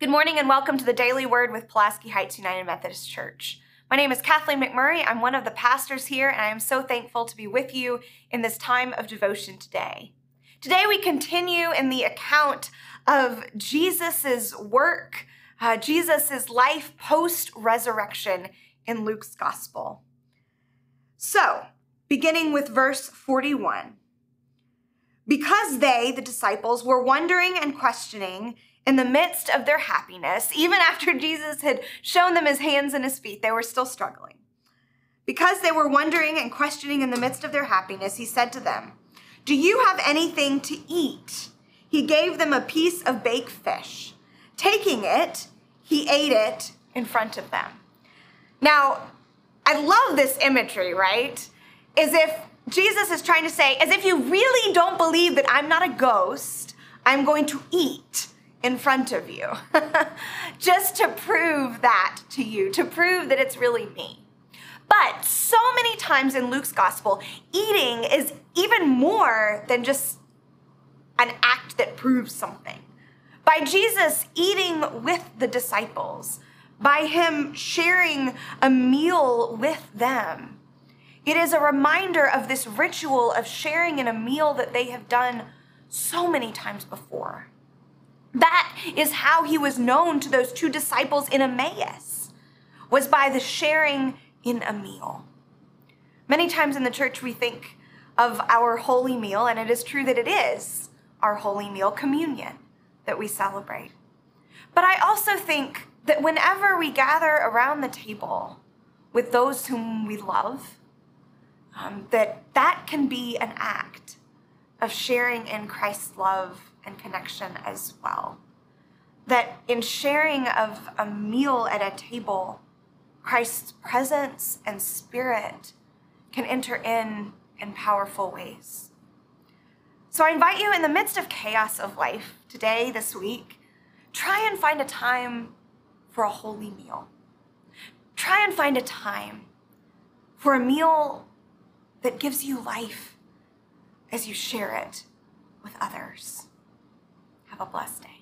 Good morning and welcome to the Daily Word with Pulaski Heights United Methodist Church. My name is Kathleen McMurray. I'm one of the pastors here, and I am so thankful to be with you in this time of devotion today. Today, we continue in the account of Jesus' work, uh, Jesus' life post resurrection in Luke's gospel. So, beginning with verse 41. Because they, the disciples, were wondering and questioning, in the midst of their happiness, even after Jesus had shown them his hands and his feet, they were still struggling. Because they were wondering and questioning in the midst of their happiness, he said to them, Do you have anything to eat? He gave them a piece of baked fish. Taking it, he ate it in front of them. Now, I love this imagery, right? As if Jesus is trying to say, as if you really don't believe that I'm not a ghost, I'm going to eat in front of you, just to prove that to you, to prove that it's really me. But so many times in Luke's gospel, eating is even more than just an act that proves something. By Jesus eating with the disciples, by him sharing a meal with them, it is a reminder of this ritual of sharing in a meal that they have done so many times before. That is how he was known to those two disciples in Emmaus, was by the sharing in a meal. Many times in the church, we think of our holy meal, and it is true that it is our holy meal, communion, that we celebrate. But I also think that whenever we gather around the table with those whom we love, um, that that can be an act of sharing in Christ's love and connection as well. That in sharing of a meal at a table, Christ's presence and spirit can enter in in powerful ways. So I invite you in the midst of chaos of life today, this week, try and find a time for a holy meal. Try and find a time for a meal that gives you life as you share it with others. Have a blessed day.